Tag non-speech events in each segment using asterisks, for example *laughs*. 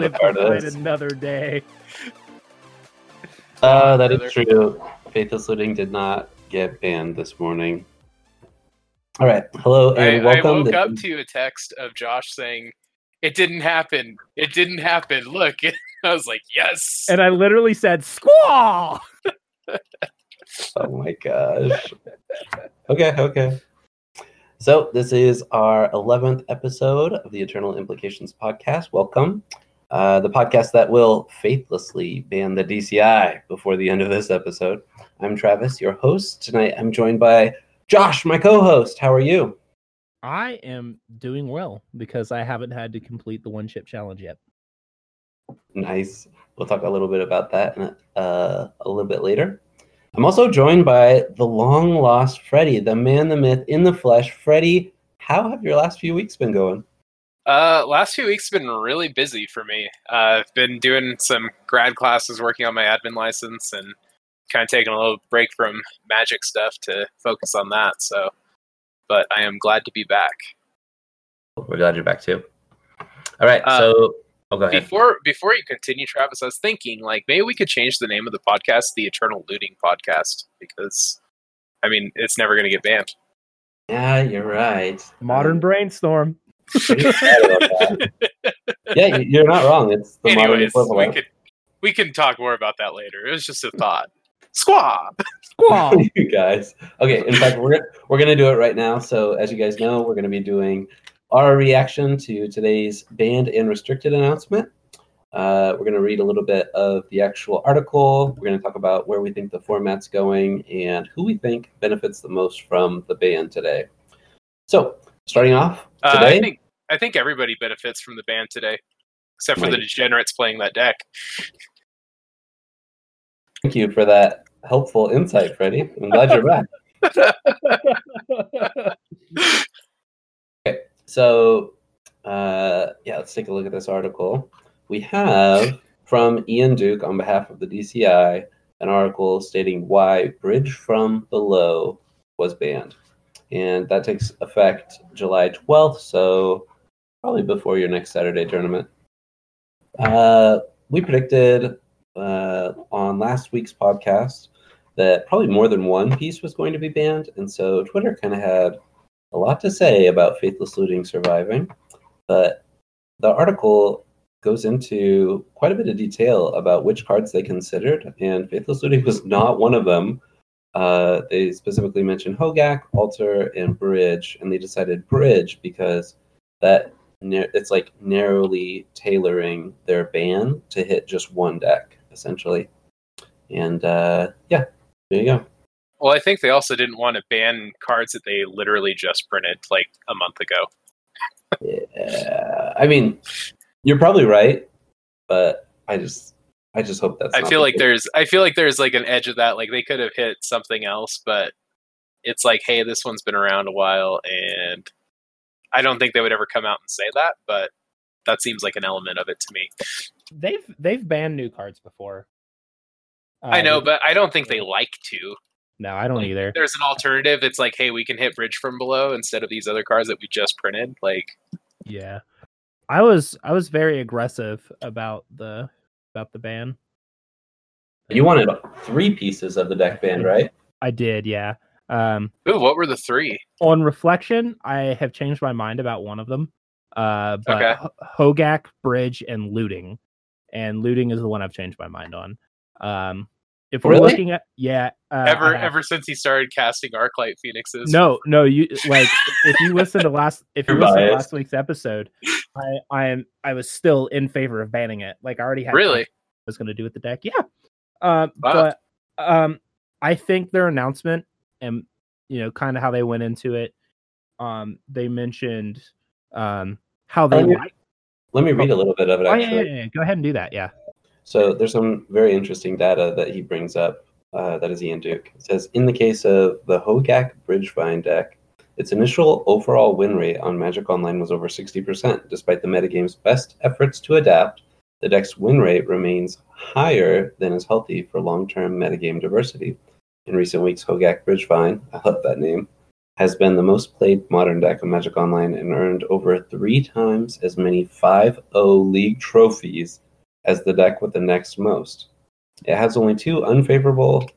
Not a live to part of fight this. another day. Uh, that Brother. is true. Faithless Looting did not get banned this morning. All right. Hello I, and I welcome. woke to- up to a text of Josh saying, "It didn't happen. It didn't happen. Look." *laughs* I was like, "Yes." And I literally said, Squaw! Oh my gosh. okay, okay. So this is our eleventh episode of the Eternal Implications podcast. Welcome. Uh, the podcast that will faithlessly ban the DCI before the end of this episode. I'm Travis, your host. Tonight I'm joined by Josh, my co-host. How are you? I am doing well because I haven't had to complete the one chip challenge yet. Nice. We'll talk a little bit about that uh, a little bit later. I'm also joined by the long lost Freddy, the man, the myth, in the flesh. Freddy, how have your last few weeks been going? Uh, last few weeks have been really busy for me. Uh, I've been doing some grad classes, working on my admin license, and kind of taking a little break from magic stuff to focus on that. So, but I am glad to be back. We're glad you're back too. All right, Uh, so oh, go ahead. Before before you continue, Travis, I was thinking like maybe we could change the name of the podcast, the Eternal Looting Podcast, because I mean it's never going to get banned. Yeah, you're right. Modern brainstorm. Pretty sad about that. yeah, you- you're not wrong. It's the Anyways, we equivalent. could we can talk more about that later. It was just a thought. Squaw. *laughs* Squaw! *laughs* you guys. Okay, in fact, we're we're gonna do it right now. So, as you guys know, we're gonna be doing our reaction to today's banned and restricted announcement. Uh, we're gonna read a little bit of the actual article. We're gonna talk about where we think the format's going and who we think benefits the most from the ban today. So, starting off Uh, today. I think I think everybody benefits from the ban today, except for the degenerates playing that deck. Thank you for that helpful insight, Freddie. I'm glad you're back. *laughs* Okay, so, uh, yeah, let's take a look at this article. We have from Ian Duke on behalf of the DCI an article stating why Bridge from Below was banned. And that takes effect July 12th, so probably before your next Saturday tournament. Uh, we predicted uh, on last week's podcast that probably more than one piece was going to be banned, and so Twitter kind of had a lot to say about Faithless Looting surviving, but the article goes into quite a bit of detail about which cards they considered, and Faithless Looting was not one of them. Uh, they specifically mentioned Hogak, Altar, and Bridge, and they decided Bridge because that it's like narrowly tailoring their ban to hit just one deck, essentially. And uh, yeah, there you go. Well, I think they also didn't want to ban cards that they literally just printed like a month ago. Yeah, I mean, you're probably right, but I just, I just hope that's. I feel like there's I feel like there's like an edge of that. Like they could have hit something else, but it's like, hey, this one's been around a while, and I don't think they would ever come out and say that, but that seems like an element of it to me. they've they've banned new cards before. I Uh, know, but I don't think they like to. no, I don't like, either. There's an alternative. It's like, hey, we can hit bridge from below instead of these other cards that we just printed. Like, Yeah, I was I was very aggressive about the about the ban. you wanted three pieces of the deck band, *laughs* right? I did, yeah. Um, ooh, what were the three? on reflection, I have changed my mind about one of them. Uh, but Okay. Hogak, Bridge, and Looting, and Looting is the one I've changed my mind on. Um, if we're Really? looking at yeah, uh, ever ever since he started casting Arclight Phoenixes. no, no, you like if you listen to last if you listen to last week's episode, I I am I was still in favor of banning it. Like I already had Really? I was going to do with the deck. Yeah. Um, Wow. but um, I think their announcement and you know kind of how they went into it. Um, they mentioned um how they like. Let me read a little bit of it. Oh, Actually, yeah, yeah, yeah, Go ahead and do that. Yeah. So there's some very interesting data that he brings up. Uh, that is Ian Duke. It says in the case of the Hogak Bridgevine deck, its initial overall win rate on Magic Online was over 60%. Despite the metagame's best efforts to adapt, the deck's win rate remains higher than is healthy for long-term metagame diversity. In recent weeks, Hogak Bridgevine, I love that name, has been the most played modern deck of Magic Online and earned over three times as many 5 0 league trophies as the deck with the next most. It has only two unfavorable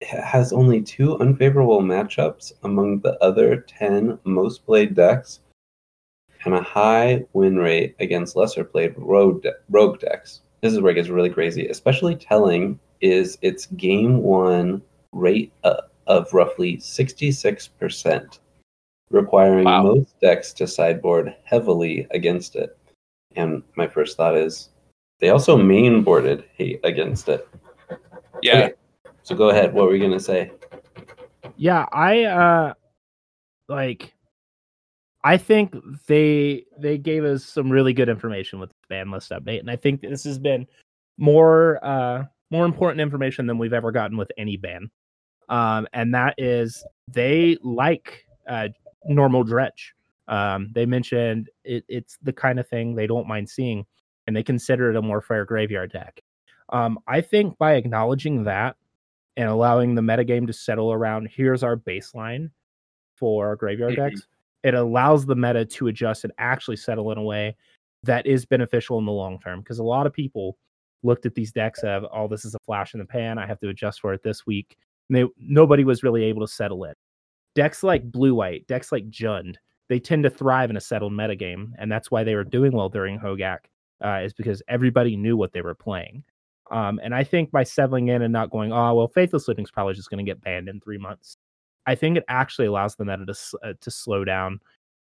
it has only two unfavorable matchups among the other 10 most played decks and a high win rate against lesser played rogue, de- rogue decks. This is where it gets really crazy. Especially telling is its game one rate uh, of roughly 66%, requiring Wow. most decks to sideboard heavily against it. And my first thought is they also mainboarded hate against it. Yeah. Okay. So go ahead. What were you gonna say? Yeah, I uh like I think they they gave us some really good information with the ban list update, and I think this has been more uh more important information than we've ever gotten with any ban. Um, and that is they like uh normal dredge. Um, they mentioned it, it's the kind of thing they don't mind seeing, and they consider it a more fair graveyard deck. Um, I think by acknowledging that and allowing the metagame to settle around here's our baseline for graveyard Mhm. decks, it allows the meta to adjust and actually settle in a way that is beneficial in the long term. Because a lot of people looked at these decks of, oh, this is a flash in the pan. I have to adjust for it this week. And they, nobody was really able to settle in. Decks like Blue White, decks like Jund, they tend to thrive in a settled metagame. And that's why they were doing well during Hogak, uh, is because everybody knew what they were playing. Um, and I think by settling in and not going, oh, well, Faithless Looting's probably just going to get banned in three months. I think it actually allows the meta to, uh, to slow down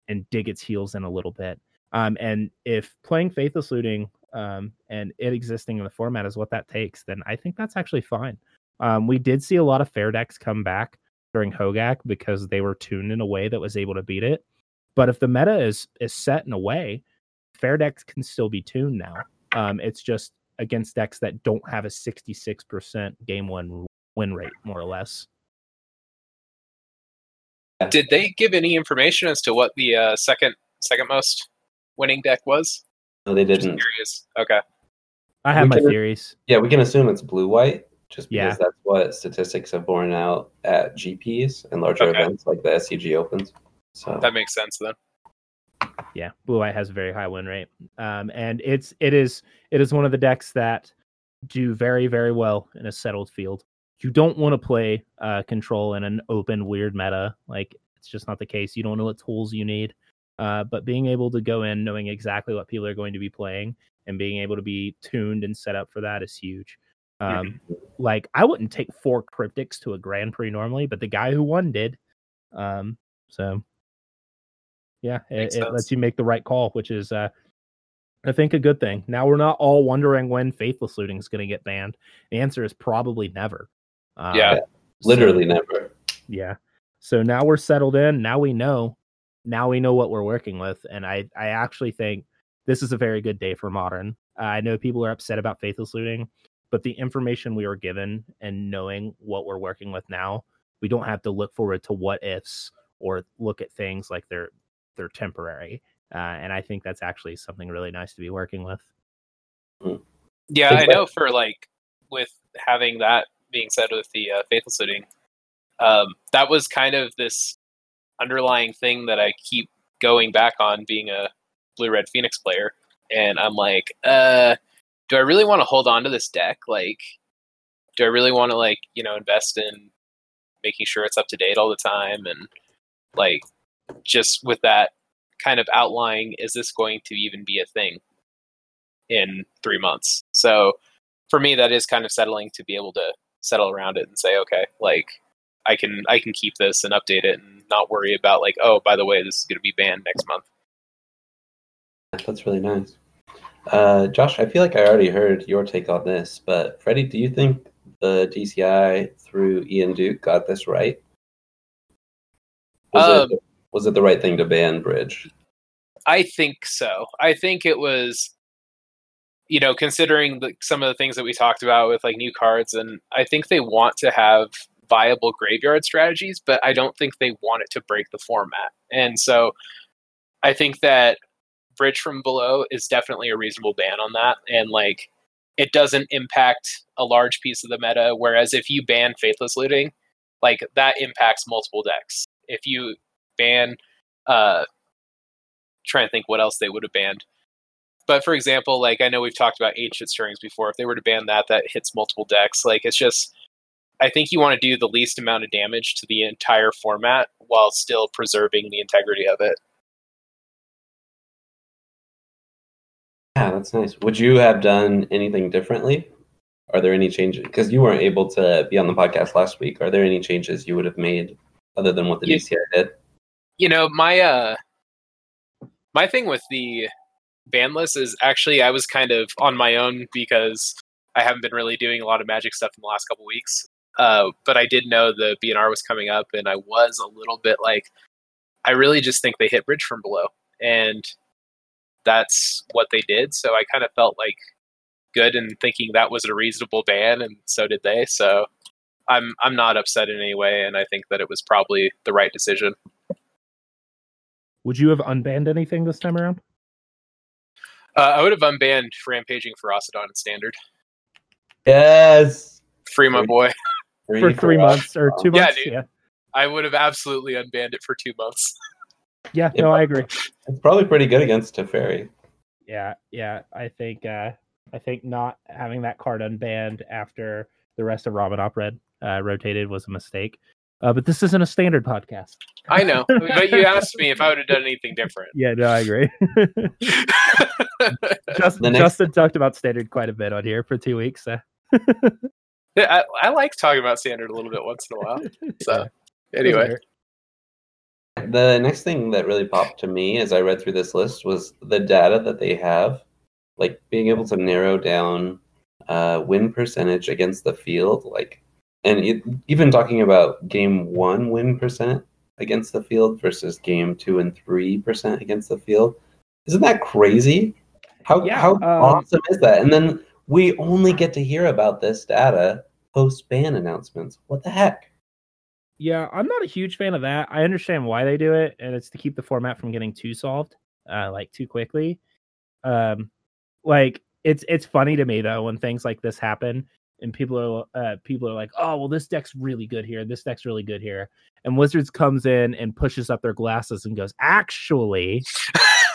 and dig its heels in a little bit. Um, and if playing Faithless Looting um, and it existing in the format is what that takes, then I think that's actually fine. Um, we did see a lot of fair decks come back during Hogak because they were tuned in a way that was able to beat it. But if the meta is is set in a way, fair decks can still be tuned now. Um, it's just against decks that don't have a 66% game one win rate, more or less. Did they give any information as to what the uh, second second most winning deck was? No, they didn't. curious. Okay. I have We my can- theories. Yeah, we can assume it's blue white just because Yeah. that's what statistics have borne out at GPs and larger Okay. events like the SCG Opens. So That makes sense then. Yeah, blue white has a very high win rate, um, and it's it is it is one of the decks that do very very well in a settled field. You don't want to play uh, control in an open weird meta, like it's just not the case. You don't know what tools you need, uh, but being able to go in knowing exactly what people are going to be playing and being able to be tuned and set up for that is huge. Um, Like I wouldn't take four cryptics to a Grand Prix normally, but the guy who won did. Um, so yeah, it, it lets you make the right call, which is uh I think a good thing. Now we're not all wondering when faithless looting is going to get banned. The answer is probably never. Um, Yeah. so- literally never. yeah. So now we're settled in. Now we know. Now we know what we're working with, and I I actually think this is a very good day for modern. Uh, I know people are upset about faithless looting, but the information we were given and knowing what we're working with now, we don't have to look forward to what ifs or look at things like they're they're temporary. Uh, and I think that's actually something really nice to be working with. Yeah, I know for like with having that being said with the uh, faithless looting, um, that was kind of this underlying thing that I keep going back on being a blue red phoenix player, and I'm like, uh, do I really want to hold on to this deck? Like, do I really want to like you know invest in making sure it's up to date all the time and like just with that kind of outlying, is this going to even be a thing? in three months. So for me, that is kind of settling to be able to settle around it and say, okay, like I can I can keep this and update it and not worry about like, oh, by the way, this is going to be banned next month. That's really nice. Uh, Josh, I feel like I already heard your take on this, but Freddie, do you think the DCI through Ian Duke got this right? Was, it, was it the right thing to ban Bridge? I think so. I think it was, you know, considering the, some of the things that we talked about with like new cards, and I think they want to have viable graveyard strategies, but I don't think they want it to break the format. And so I think that Bridge from Below is definitely a reasonable ban on that. And like, it doesn't impact a large piece of the meta. Whereas if you ban Faithless Looting, like that impacts multiple decks. If you ban, uh, trying to think what else they would have banned. But for example, like I know we've talked about ancient stirrings before. If they were to ban that, that hits multiple decks. Like it's just, I think you want to do the least amount of damage to the entire format while still preserving the integrity of it. Yeah, that's nice. Would you have done anything differently? Are there any changes? Because you weren't able to be on the podcast last week. Are there any changes you would have made other than what the Yeah. DCI did? You know, my uh my thing with the ban list is actually I was kind of on my own because I haven't been really doing a lot of magic stuff in the last couple weeks. Uh, but I did know the BNR was coming up, and I was a little bit like, I really just think they hit bridge from below, and that's what they did. So I kind of felt like good and thinking that was a reasonable ban, and so did they. So I'm I'm not upset in any way, and I think that it was probably the right decision. Would you have unbanned anything this time around? Uh, I would have unbanned Rampaging Ferocidon in standard. Yes. Free my Free. Boy. For three months or two Yeah, months? dude. Yeah. I would have absolutely unbanned it for two months. *laughs* Yeah, Yeah, no, I agree. It's probably pretty good against Teferi. Yeah, yeah. I think uh I think not having that card unbanned after the rest of Ramadan Red uh, rotated was a mistake. Uh, but this isn't a standard podcast. I know, *laughs* but you asked me if I would have done anything different. Yeah, no, I agree. *laughs* Just, The next- Justin talked about standard quite a bit on here for two weeks. So. Yeah, I, I like talking about standard a little bit once in a while. *laughs* So anyway, The next thing that really popped to me as I read through this list was the data that they have, like being able to narrow down uh, win percentage against the field, like, and it, even talking about game one win percent against the field versus game two and three percent against the field. Isn't that crazy? How Yeah, how um, awesome is that? And then we only get to hear about this data post ban announcements. What the heck? Yeah, I'm not a huge fan of that. I understand why they do it, and it's to keep the format from getting too solved, uh, like too quickly. Um, like it's it's funny to me though when things like this happen, and people are uh, people are like, oh well, this deck's really good here, this deck's really good here, and Wizards comes in and pushes up their glasses and goes, actually,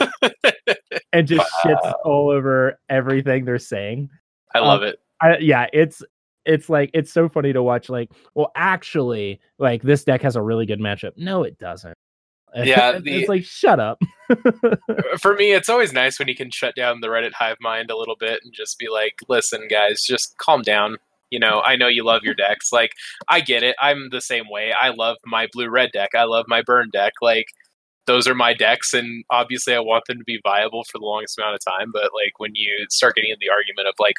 *laughs* and just shits all over everything they're saying. I love um, it. I, yeah, it's it's like it's so funny to watch. Like, well, actually, like this deck has a really good matchup. No, it doesn't. *laughs* Yeah, it's, like shut up. *laughs* Uh, for me, it's always nice when you can shut down the Reddit hive mind a little bit and just be like, "Listen, guys, just calm down." You know, I know you love your decks. Like, I get it. I'm the same way. I love my blue red deck. I love my burn deck. Like, those are my decks, and obviously, I want them to be viable for the longest amount of time. But like, when you start getting into the argument of like,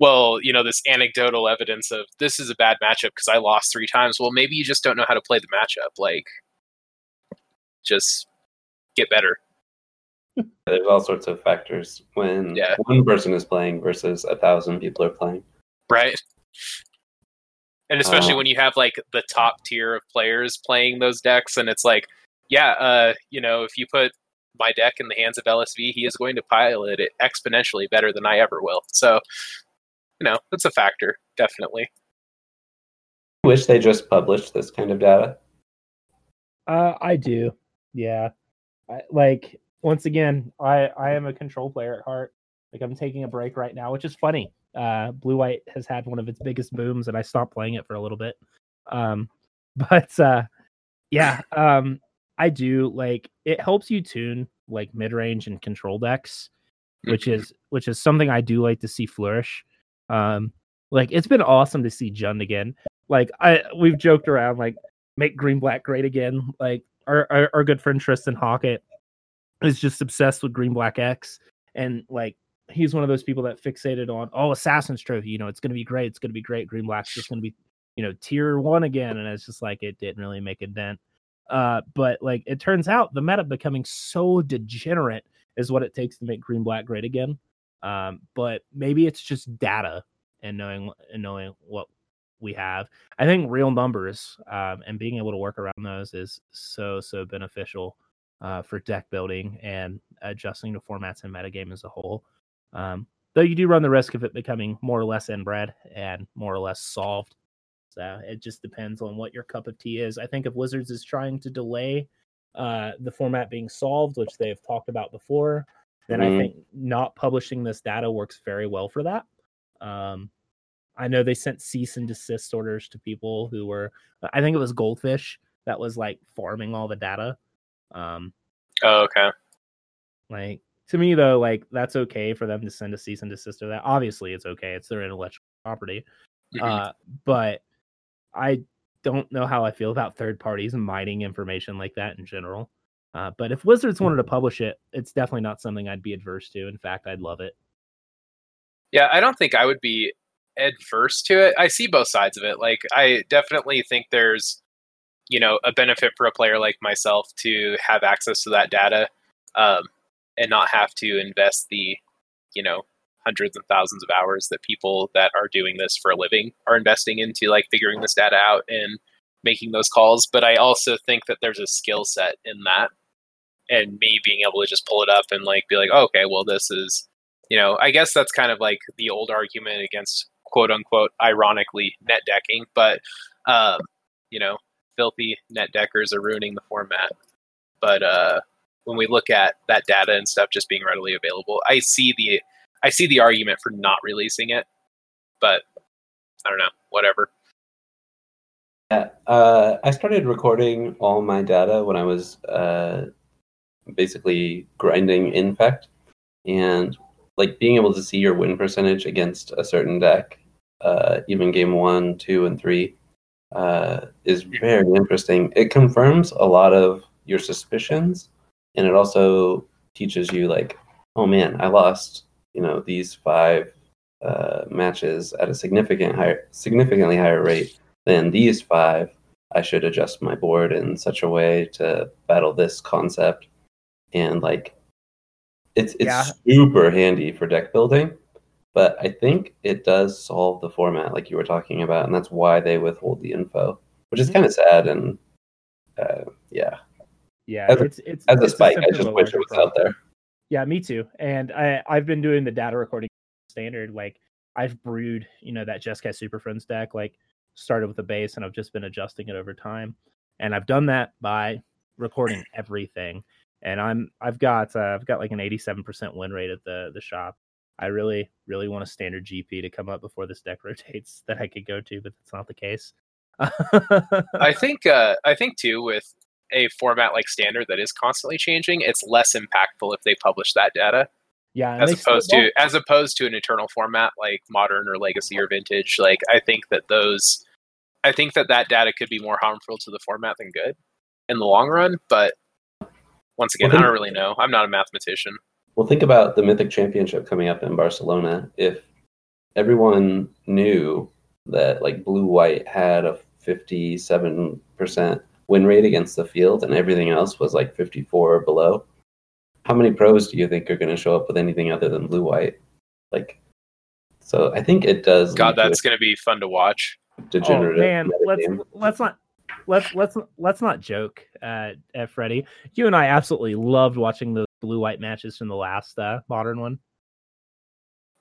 well, you know, this anecdotal evidence of this is a bad matchup because I lost three times. Well, maybe you just don't know how to play the matchup. Like, just get better. *laughs* There's all sorts of factors when Yeah. one person is playing versus a thousand people are playing. right and especially Uh, when you have like the top tier of players playing those decks and it's like yeah uh you know if you put my deck in the hands of lsv he is going to pilot it exponentially better than i ever will so you know that's a factor definitely I wish they just published this kind of data. Uh, I do. Yeah. I, like once again, I I am a control player at heart. Like I'm taking a break right now, which is funny. Uh, Blue White has had one of its biggest booms, and I stopped playing it for a little bit. Um, *laughs* but uh, yeah, um, I do like it helps you tune like mid range and control decks, which is which is something I do like to see flourish. Um, like it's been awesome to see Jund again. Like I we've joked around like make green black great again. Like our our, our good friend Tristan Hawkett is just obsessed with green black X, and like he's one of those people that fixated on oh Assassin's Trophy. You know it's gonna be great. It's gonna be great. Green black's just gonna be you know tier one again, and it's just like it didn't really make a dent. Uh, but like it turns out the meta becoming so degenerate is what it takes to make green black great again. Um, but maybe it's just data and knowing and knowing what we have. I think real numbers um, and being able to work around those is so so beneficial uh, for deck building and adjusting to formats and metagame as a whole. Um, though you do run the risk of it becoming more or less inbred and more or less solved. So it just depends on what your cup of tea is. I think if Wizards is trying to delay uh, the format being solved, which they've talked about before, then Mhm. I think not publishing this data works very well for that. Um, I know they sent cease and desist orders to people who were, I think it was Goldfish that was like farming all the data. Um, Oh, okay. like to me though, like that's okay for them to send a cease and desist to that. Obviously, it's okay; it's their intellectual property. Mhm. Uh, but I don't know how I feel about third parties mining information like that in general. Uh, but if Wizards wanted to publish it, it's definitely not something I'd be adverse to. In fact, I'd love it. Yeah, I don't think I would be adverse to it. I see both sides of it. Like, I definitely think there's, you know, a benefit for a player like myself to have access to that data um, and not have to invest the, you know, hundreds and thousands of hours that people that are doing this for a living are investing into like figuring this data out and making those calls. But I also think that there's a skill set in that. And me being able to just pull it up and like be like, oh, okay, well, this is you know, I guess that's kind of like the old argument against quote unquote ironically net decking, but um, you know, filthy net deckers are ruining the format. But uh, when we look at that data and stuff just being readily available, I see the I see the argument for not releasing it. But I don't know, whatever. Yeah, uh, I started recording all my data when I was uh, basically grinding Infect, and like being able to see your win percentage against a certain deck, uh, even game one, two, and three, uh, is very interesting. It confirms a lot of your suspicions, and it also teaches you like, oh man, I lost, you know, these five uh, matches at a significant higher, significantly higher rate than these five. I should adjust my board in such a way to battle this concept, and like, it's it's Yeah. super handy for deck building. But I think it does solve the format, like you were talking about, and that's why they withhold the info, which is Mhm. kind of sad. And uh, yeah, Yeah, As a- it's it's as a it's spike, I just wish it was problem. out there. Yeah, me too. And I I've been doing the data recording standard. Like I've brewed, you know, that Jeskai Super Friends deck. Like started with the base, and I've just been adjusting it over time. And I've done that by recording *clears throat* everything. And I'm I've got uh, I've got like an 87% win rate at the the shop. I really really want a standard GP to come up before this deck *laughs* rotates that I could go to, but that's not the case. I think uh, I think too with a format like standard that is constantly changing, it's less impactful if they publish that data. yeah, as opposed to as opposed to an eternal format like modern or legacy or vintage like i think that those i think that that data could be more harmful to the format than good in the long run but once again Well, i don't really know i'm not a mathematician Well, think about the Mythic Championship coming up in Barcelona. If everyone knew that like blue white had a 57% win rate against the field and everything else was like 54 or below, how many pros do you think are going to show up with anything other than blue white? Like, so I think it does. god that's going to be fun to watch degenerative oh, man, let's metagame. let's not let's let's let's not joke uh, at Freddie. You and I absolutely loved watching the blue white matches from the last uh, modern one.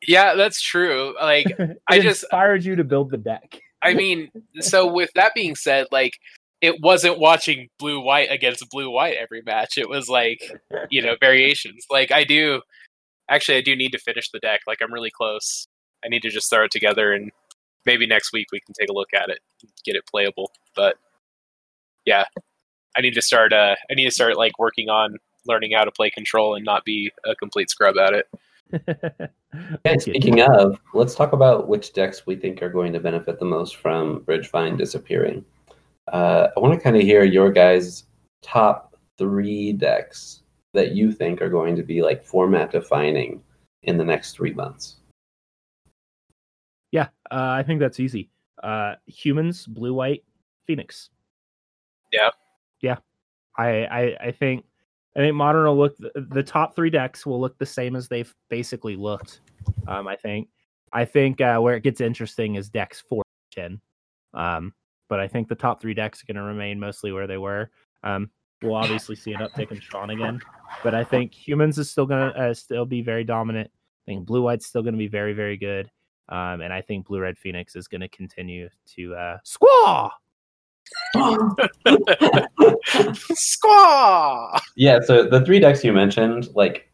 yeah that's true like *laughs* it I just- inspired you to build the deck. i mean so with that being said like it wasn't watching blue white against blue white every match. It was like you know variations. Like i do actually i do need to finish the deck. Like i'm really close. I need to just throw it together and maybe next week we can take a look at it get it playable. But yeah i need to start uh i need to start like working on learning how to play control and not be a complete scrub at it. *laughs* Okay, speaking of, let's talk about which decks we think are going to benefit the most from Bridgevine disappearing. Uh, I want to kind of hear your guys' top three decks that you think are going to be like format defining in the next three months. yeah, uh, I think that's easy. Uh, humans, blue white, Phoenix. Yeah. yeah. I I, I think I think modern will look the, the top three decks will look the same as they've basically looked. Um, I think I think uh, where it gets interesting is decks four ten. Um, but I think the top three decks are going to remain mostly where they were. Um, we'll obviously see an uptick in Tron again, but I think humans is still going to uh, still be very dominant. I think blue white's still going to be very very good, Um, and I think Blue Red Phoenix is going to continue to uh, squaw. *laughs* Squaw! yeah, so the three decks you mentioned, like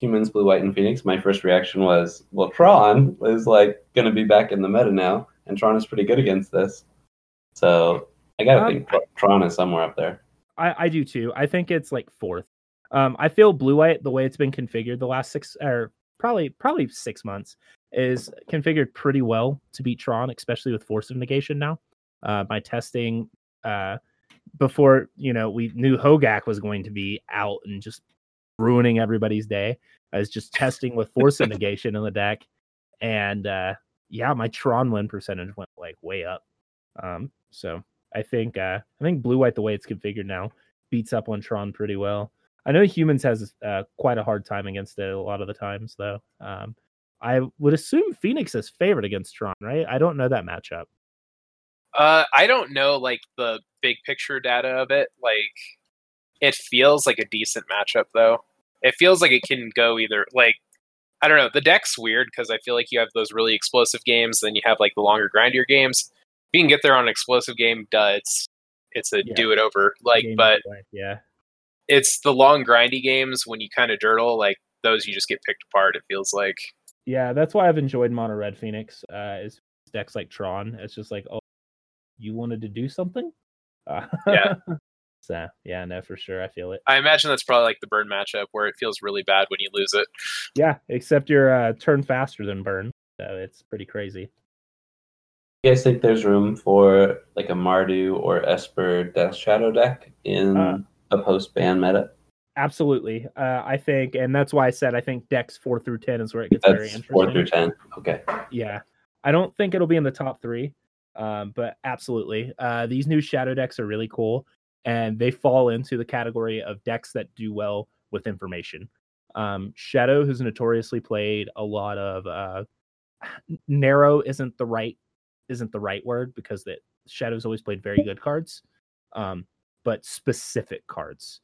humans, blue, white, and Phoenix, my first reaction was, well, Tron is like going to be back in the meta now, and Tron is pretty good against this. So I gotta Um, think Tron is somewhere up there. I, I do too. I think it's like fourth. Um, I feel blue white the way it's been configured the last six or probably probably six months is configured pretty well to beat Tron, especially with force of negation now. Uh, by testing uh, before you know we knew Hogak was going to be out and just ruining everybody's day. I was just *laughs* testing with force of negation in the deck, and uh, yeah, my Tron win percentage went like way up. Um, so I think uh, I think blue white the way it's configured now beats up on Tron pretty well. I know humans has uh, quite a hard time against it a lot of the times though. Um, I would assume Phoenix is favored against Tron, right? I don't know that matchup. Uh, I don't know like the big picture data of it. Like, it feels like a decent matchup though. It feels like it can go either. Like, I don't know. The deck's weird because I feel like you have those really explosive games, then you have like the longer grindier games. If you can get there on an explosive game, duh, it's it's a Yeah. do it over. Like, Game but white, yeah, it's the long grindy games when you kind of dirtle. Like those, you just get picked apart. It feels like. yeah, that's why I've enjoyed Mono Red Phoenix. Uh, is decks like Tron. It's just like, oh, you wanted to do something. Uh, *laughs* Yeah. so yeah, no, for sure, I feel it. I imagine that's probably like the burn matchup where it feels really bad when you lose it. Yeah, except you're uh, turn faster than Burn, so it's pretty crazy. You guys think there's room for like a Mardu or Esper Death Shadow deck in Uh, a post ban meta? Absolutely, uh, I think, and that's why I said I think decks four through ten is where it gets very interesting. four through ten. Okay. Yeah, I don't think it'll be in the top three, um, but absolutely, uh, these new shadow decks are really cool, and they fall into the category of decks that do well with information. Um, shadow, who's notoriously played a lot of uh, narrow, isn't the right isn't the right word because that Shadow's always played very good cards, um, but specific cards.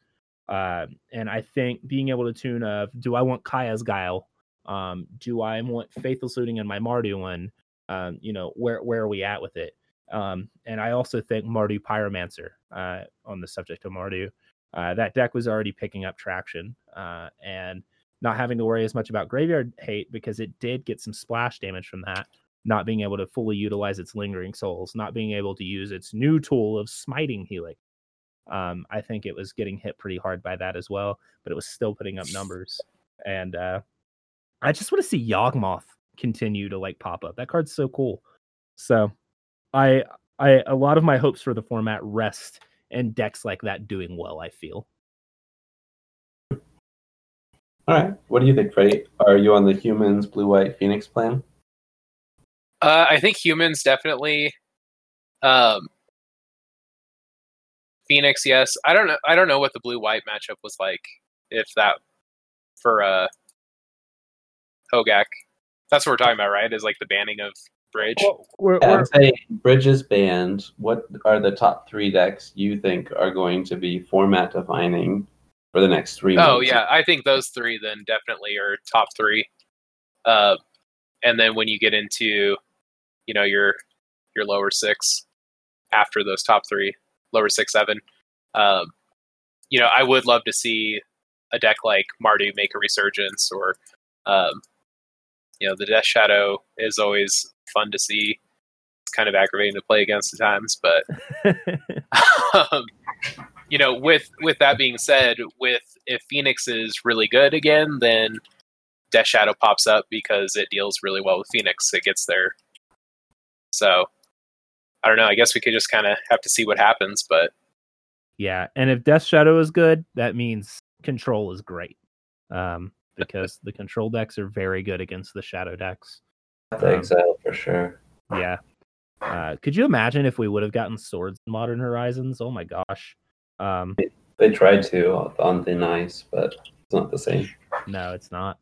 Uh, and I think being able to tune of do I want Kaya's Guile? Um, do I want Faithless Looting in my Mardu one? Um, you know, where where are we at with it? Um, and I also think Mardu Pyromancer uh, on the subject of Mardu. Uh, that deck was already picking up traction uh, and not having to worry as much about graveyard hate because it did get some splash damage from that not being able to fully utilize its lingering souls, not being able to use its new tool of Smiting Helix. Um, I think it was getting hit pretty hard by that as well, but it was still putting up numbers. And uh, I just want to see Yawgmoth continue to like pop up. That card's so cool. So I I a lot of my hopes for the format rest in decks like that doing well, I feel. All right. What do you think, Freddie? Are you on the humans blue white Phoenix plan? Uh, I think humans definitely. Um, Phoenix, yes. I don't know. I don't know what the blue white matchup was like. If that for uh Hogak, that's what we're talking about, right? Is like the banning of Bridge. Well, we're, we're- I'd say Bridges banned. What are the top three decks you think are going to be format defining for the next three oh months? yeah, I think those three then definitely are top three. Uh, and then when you get into, you know, your your lower six after those top three, lower six, seven, um, you know, I would love to see a deck like Mardu make a resurgence, or um, you know, the Death Shadow is always fun to see. It's kind of aggravating to play against at times, but *laughs* um, you know, with with that being said, with if Phoenix is really good again, then Death Shadow pops up because it deals really well with Phoenix. It gets there. So I don't know. I guess we could just kind of have to see what happens, but Yeah, and if Death Shadow is good, that means Control is great. Um, *laughs* because the control decks are very good against the shadow decks. The Exile for sure. Yeah. Uh, could you imagine if we would have gotten swords in Modern Horizons? Oh my gosh. Um, They tried to on the nice, but it's not the same. no, it's not.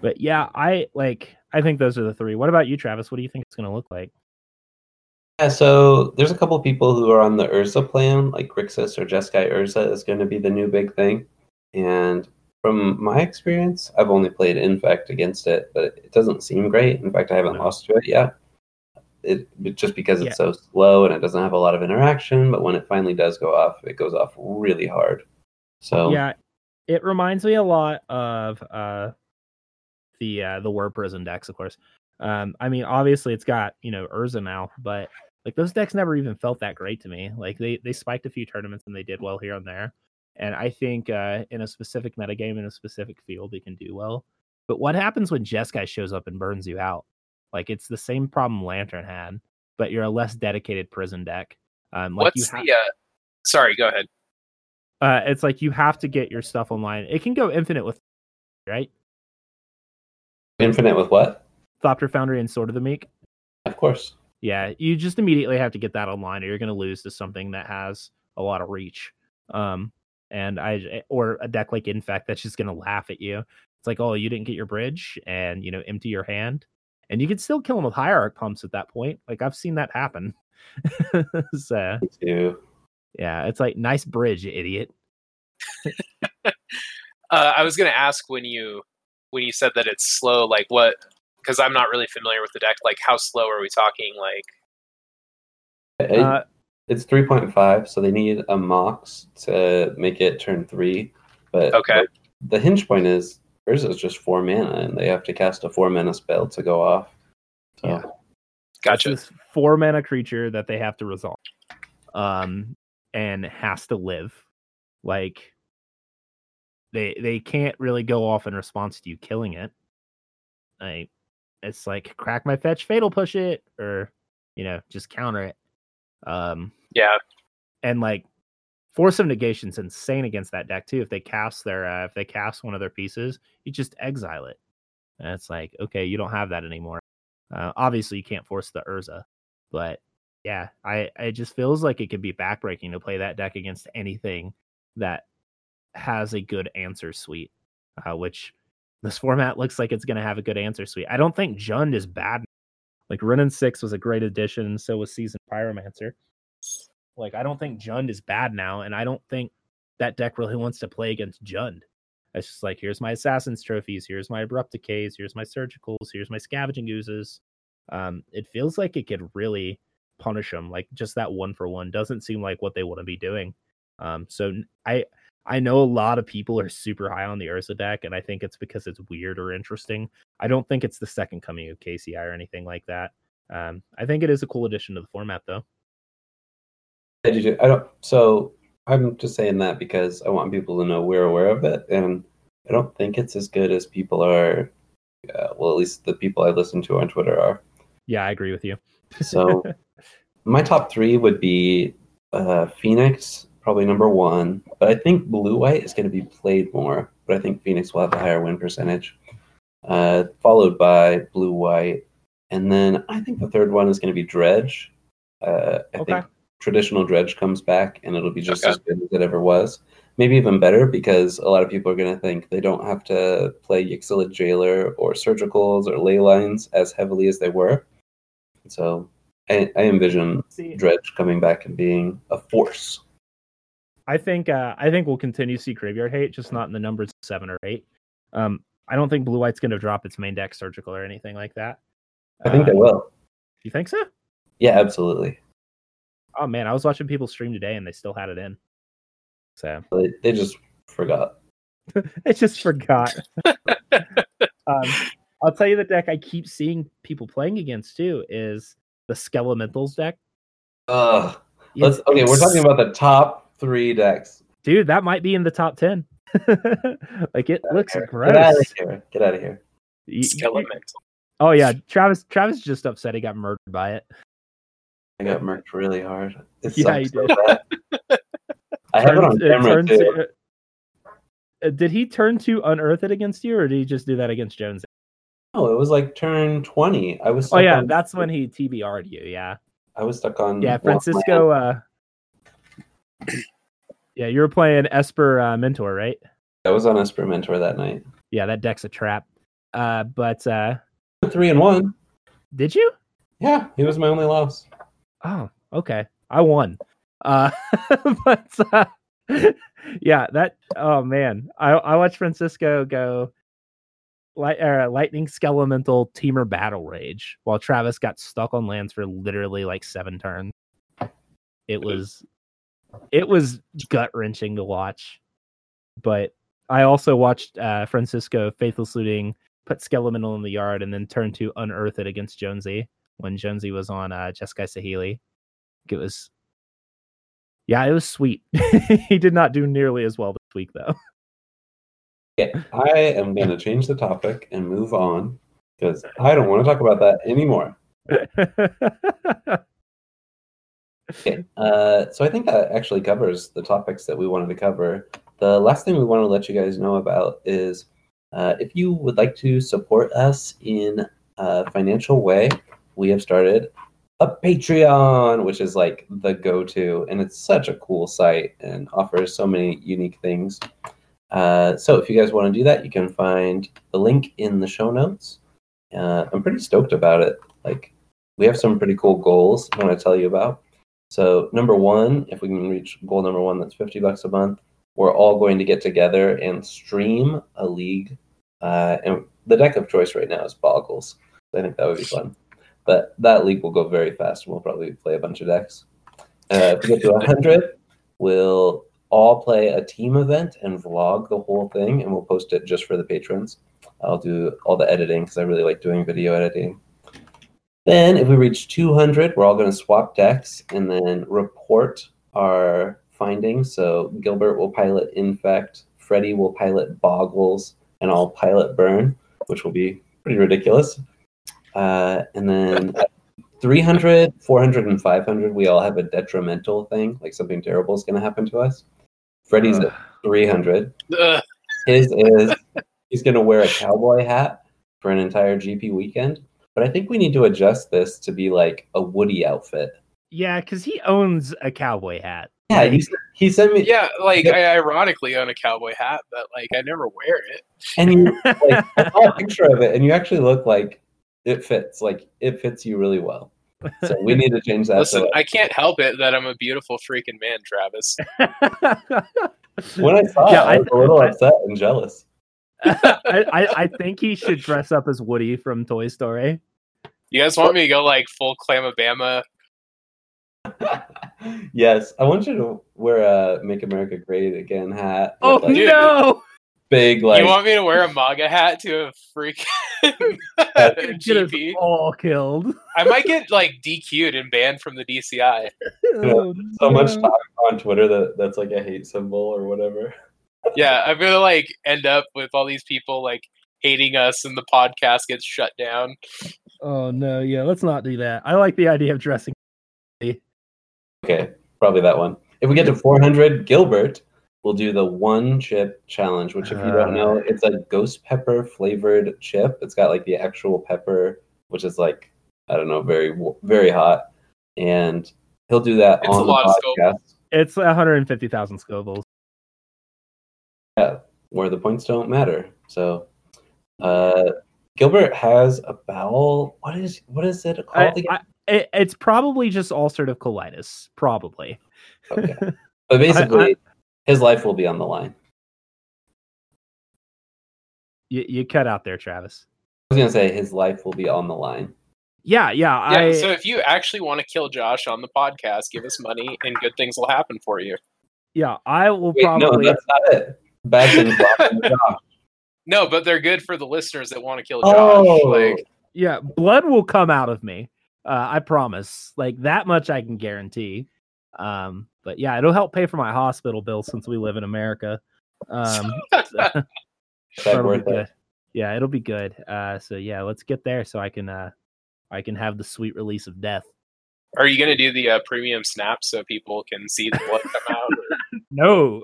But yeah, I like. I think those are the three. What about you, Travis? What do you think it's going to look like? Yeah, so there's a couple people who are on the Urza plan, like Grixis or Jeskai Urza is going to be the new big thing. And from my experience, I've only played Infect against it, but it doesn't seem great. In fact, I haven't No. lost to it yet. It just because it's Yeah. so slow and it doesn't have a lot of interaction. But when it finally does go off, it goes off really hard. So Yeah, it reminds me a lot of uh the uh the Whir Prison decks, of course. Um, I mean, obviously it's got you know Urza now, but like those decks never even felt that great to me. Like they they spiked a few tournaments and they did well here and there. And I think uh in a specific metagame in a specific field they can do well. But what happens when Jeskai shows up and burns you out? Like it's the same problem Lantern had, but you're a less dedicated prison deck. Um, like you What's ha- the? Uh, sorry, go ahead. uh, it's like you have to get your stuff online. It can go infinite with, right? infinite with what? Thopter Foundry and Sword of the Meek. Of course. Yeah, you just immediately have to get that online, or you're going to lose to something that has a lot of reach. Um, and I or a deck like Infect that's just going to laugh at you. It's like, oh, you didn't get your bridge, and you know, empty your hand, and you can still kill them with hierarch pumps at that point. Like I've seen that happen. *laughs* so Me too. yeah, it's like nice bridge, you idiot. *laughs* Uh, I was going to ask when you when you said that it's slow, like what? Because I'm not really familiar with the deck. Like, how slow are we talking? Like, It- Uh, it's three point five, so they need a mox to make it turn three. But Okay. the, the hinge point is Urza is just four mana, and they have to cast a four mana spell to go off. So Yeah. gotcha. It's this four mana creature that they have to resolve. Um and has to live. Like they they can't really go off in response to you killing it. Like it's like crack my fetch, fatal push it, or you know, just counter it. Um Yeah. and like force of negation's insane against that deck too. If they cast their uh, if they cast one of their pieces, you just exile it. And it's like, okay, you don't have that anymore. Uh, obviously, you can't force the Urza, but yeah, I it just feels like it could be backbreaking to play that deck against anything that has a good answer suite, uh, which this format looks like it's going to have a good answer suite. I don't think Jund is bad. Like Wrenn and Six was a great addition, and so was Seasoned Pyromancer. Like I don't think Jund is bad now, and I don't think that deck really wants to play against Jund. It's just like here's my assassins trophies, here's my abrupt decays, here's my surgicals, here's my scavenging oozes. Um, it feels like it could really punish them. Like just that one for one doesn't seem like what they want to be doing. Um, so I I know a lot of people are super high on the Urza deck, and I think it's because it's weird or interesting. I don't think it's the second coming of KCI or anything like that. Um, I think it is a cool addition to the format, though. I do. too. I don't. So I'm just saying that because I want people to know we're aware of it, and I don't think it's as good as people are. Uh, well, at least the people I listen to on Twitter are. Yeah, I agree with you. So *laughs* my top three would be uh, Phoenix, probably number one. But I think Blue White is going to be played more. But I think Phoenix will have a higher win percentage. Uh, followed by Blue White, and then I think the third one is going to be Dredge. Uh, I Okay. think traditional Dredge comes back, and it'll be just Okay. as good as it ever was. Maybe even better because a lot of people are going to think they don't have to play Yixlid Jailer or Surgicals or Leylines as heavily as they were. So I, I envision See, Dredge coming back and being a force. I think uh, I think we'll continue to see graveyard hate, just not in the numbers seven or eight. Um, I don't think Blue White's going to drop its main deck surgical or anything like that. I think they Uh, will. You think so? Yeah, absolutely. Oh man, I was watching people stream today and they still had it in. So They, they just forgot. *laughs* I just forgot. *laughs* um, I'll tell you the deck I keep seeing people playing against too is the Skelementals deck. Let's okay. We're talking about the top three decks. dude. That might be in the top ten. *laughs* like it looks Get gross. out of here. Get out of here. You- you- Skelemental. Oh yeah, Travis. Travis just upset he got murdered by it. I got murked really hard. It Yeah, sucks you so bad. I have it on Turned- camera turned too. to- uh, did he turn to unearth it against you, or did he just do that against Jones? No, it was like turn twenty. I was. Oh yeah, on- that's when he TBR'd you. Yeah, I was stuck on. yeah. Francisco. Uh, yeah, you were playing Esper uh, Mentor, right? I was on Esper Mentor that night. Yeah, that deck's a trap. Uh, but uh, Three and one. did you? Yeah, he was my only loss. Oh, okay. I won. Uh, *laughs* but uh, yeah, that. Oh man, I I watched Francisco go. Light, uh, lightning skelemental Temur Battle Rage while Travis got stuck on lands for literally like seven turns. It was, it was gut wrenching to watch, but I also watched uh, Francisco faithless looting put skelemental in the yard and then turn to unearth it against Jonesy when Jonesy was on uh, Jeskai Saheeli. It was, yeah, it was sweet. *laughs* he did not do nearly as well this week though. Okay, I am going to change the topic and move on because I don't want to talk about that anymore. *laughs* Okay, *laughs* uh, so I think that actually covers the topics that we wanted to cover. The last thing we want to let you guys know about is uh, if you would like to support us in a financial way, we have started a Patreon, which is like the go to, and it's such a cool site and offers so many unique things. Uh, so if you guys want to do that, you can find the link in the show notes. Uh, I'm pretty stoked about it. Like, we have some pretty cool goals I want to tell you about. So, number one, if we can reach goal number one, that's 50 bucks a month, we're all going to get together and stream a league. Uh, and the deck of choice right now is Boggles. I think that would be fun. But that league will go very fast, and we'll probably play a bunch of decks. Uh, we get to 100, we'll all play a team event and vlog the whole thing, and we'll post it just for the patrons. I'll do all the editing because I really like doing video editing. Then, if we reach 200, we're all going to swap decks and then report our findings. So, Gilbert will pilot Infect, Freddie will pilot Boggles, and I'll pilot Burn, which will be pretty ridiculous. Uh, and then 300, 400, and 500, we all have a detrimental thing, like something terrible is going to happen to us. Freddie's at 300. Ugh. His is he's going to wear a cowboy hat for an entire GP weekend. But I think we need to adjust this to be like a Woody outfit. yeah, because he owns a cowboy hat. Yeah, he, he sent me. Yeah, like I ironically own a cowboy hat, but like I never wear it. And you *laughs* like I saw a picture of it, and you actually look like it fits. Like it fits you really well. So we need to change that. Listen, I can't help it that I'm a beautiful freaking man, Travis. *laughs* when I saw Yeah, it, I I- was a little upset and jealous. I, I, I think he should dress up as Woody from Toy Story. You guys want me to go like full Clamabama? *laughs* yes, I want you to wear a "Make America Great Again" hat. Oh with, like, no! big like you want me to wear a MAGA hat to a freaking Get us GP? all killed. I might get like DQ'd and banned from the DCI. *laughs* Oh, so much no. talk on Twitter that that's like a hate symbol or whatever. Yeah, I'm gonna like end up with all these people like hating us, and the podcast gets shut down. Oh no, yeah, let's not do that. I like the idea of dressing. Okay, probably that one. If we get to 400, Gilbert will do the one chip challenge, which, if you don't know, ah. it's a ghost pepper flavored chip. It's got like the actual pepper, which is like I don't know, very very hot, and he'll do that It's a on the lot of Scoville. podcast It's 150,000 Scovilles. Where the points don't matter. So, uh, Gilbert has a bowel. What is what is it called again? I, it's probably just ulcerative colitis. Probably. Okay. *laughs* But basically, his life will be on the line. You, you cut out there, Travis. I was gonna say his life will be on the line. Yeah, yeah. Yeah, I, so if you actually want to kill Josh on the podcast, give us money and good things will happen for you. yeah, I will Wait, no, probably. that's not it. Bad things *laughs* will happen to Josh. No, but they're good for the listeners that want to kill Josh. Oh, Like, yeah, blood will come out of me. Uh, I promise. Like that much I can guarantee. Um, but yeah, it'll help pay for my hospital bill since we live in America. Um, *laughs* *laughs* That worth it. Yeah, it'll be good. Uh, so yeah, let's get there so I can uh, I can have the sweet release of death. are you gonna do the uh, premium snap so people can see the blood come out? No,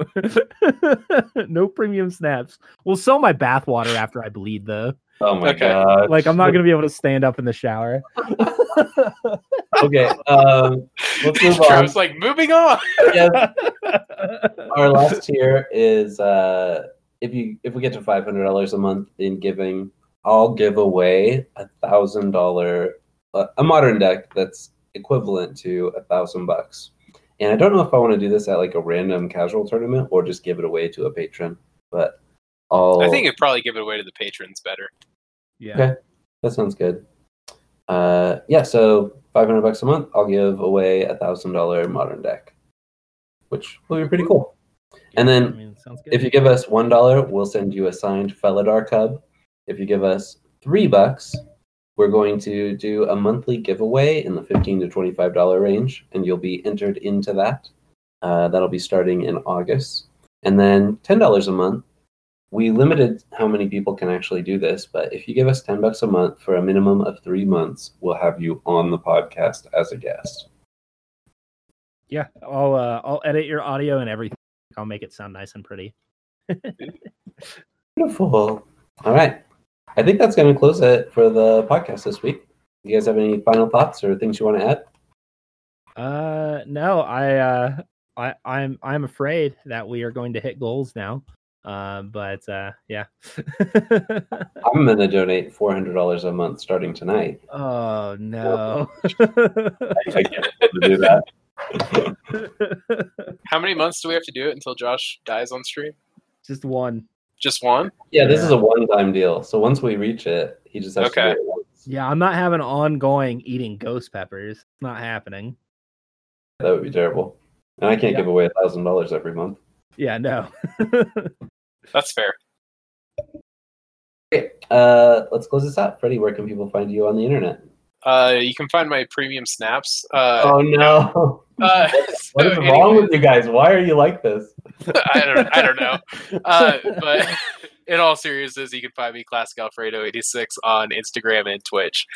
*laughs* no premium snaps. We'll sell my bathwater after I bleed though. Oh my Okay. god. Like I'm not *laughs* gonna be able to stand up in the shower. *laughs* Okay. Um, let's move on. Travis like moving on. Yeah, our last tier is uh, if you if we get to five hundred dollars a month in giving, I'll give away a thousand dollar uh, a modern deck that's equivalent to a thousand bucks, And I don't know if I want to do this at like a random casual tournament or just give it away to a patron. But I'll. I think it'd probably give it away to the patrons better. Yeah. Okay. that sounds good. Uh, yeah, so 500 bucks a month, I'll give away a thousand dollar modern deck, which will be pretty cool. And then I mean, sounds good. If you give us one dollar, we'll send you a signed Felidar cub. If you give us three bucks, we're going to do a monthly giveaway in the fifteen to twenty-five dollar range, and you'll be entered into that. Uh, that'll be starting in August, and then ten dollars a month. We limited how many people can actually do this, but if you give us ten bucks a month for a minimum of three months, we'll have you on the podcast as a guest. yeah, I'll uh, I'll edit your audio and everything. I'll make it sound nice and pretty. *laughs* Beautiful. All right. I think that's going to close it for the podcast this week. You guys have any final thoughts or things you want to add? Uh, no, I uh, I I'm I'm afraid that we are going to hit goals now. Uh, but uh, yeah. *laughs* I'm going to donate $400 a month starting tonight. oh no. I can't do *laughs* that. *laughs* How many months do we have to do it until Josh dies on stream? Just one. Just one? Yeah, this Yeah. is a one-time deal. So once we reach it, he just has Okay. to do it once. Yeah, I'm not having ongoing eating ghost peppers. It's not happening. That would be terrible. And I can't Yeah. give away a thousand dollars every month. Yeah, no. *laughs* That's fair. Okay, uh, let's close this out. Freddie, where can people find you on the internet? Uh, you can find my premium snaps. Uh, oh no! *laughs* *laughs* uh, what so is wrong anyway- with you guys? Why are you like this? *laughs* I don't I don't know. Uh, but in all seriousness, you can find me Classic Alfredo eighty six on Instagram and Twitch.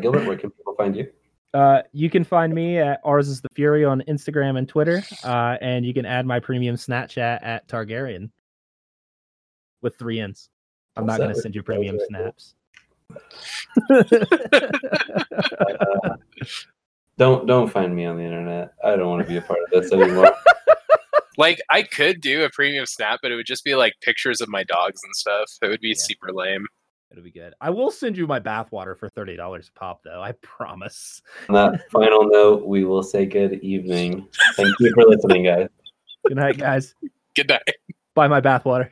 Gilbert, where can people find you? Uh, you can find me at ours is the Fury on Instagram and Twitter. Uh, and you can add my premium Snapchat at Targaryen with three N's. I'm not going to send you premium That's snaps. Uh, *laughs* don't don't find me on the internet. I don't want to be a part of this anymore. *laughs* Like I could do a premium snap, but it would just be like pictures of my dogs and stuff. It would be Yeah. super lame. It'll be good. I will send you my bathwater for thirty dollars a pop, though. I promise. On that final note, we will say good evening. Thank you for listening, guys. Good night, guys. Good night. Buy my bathwater.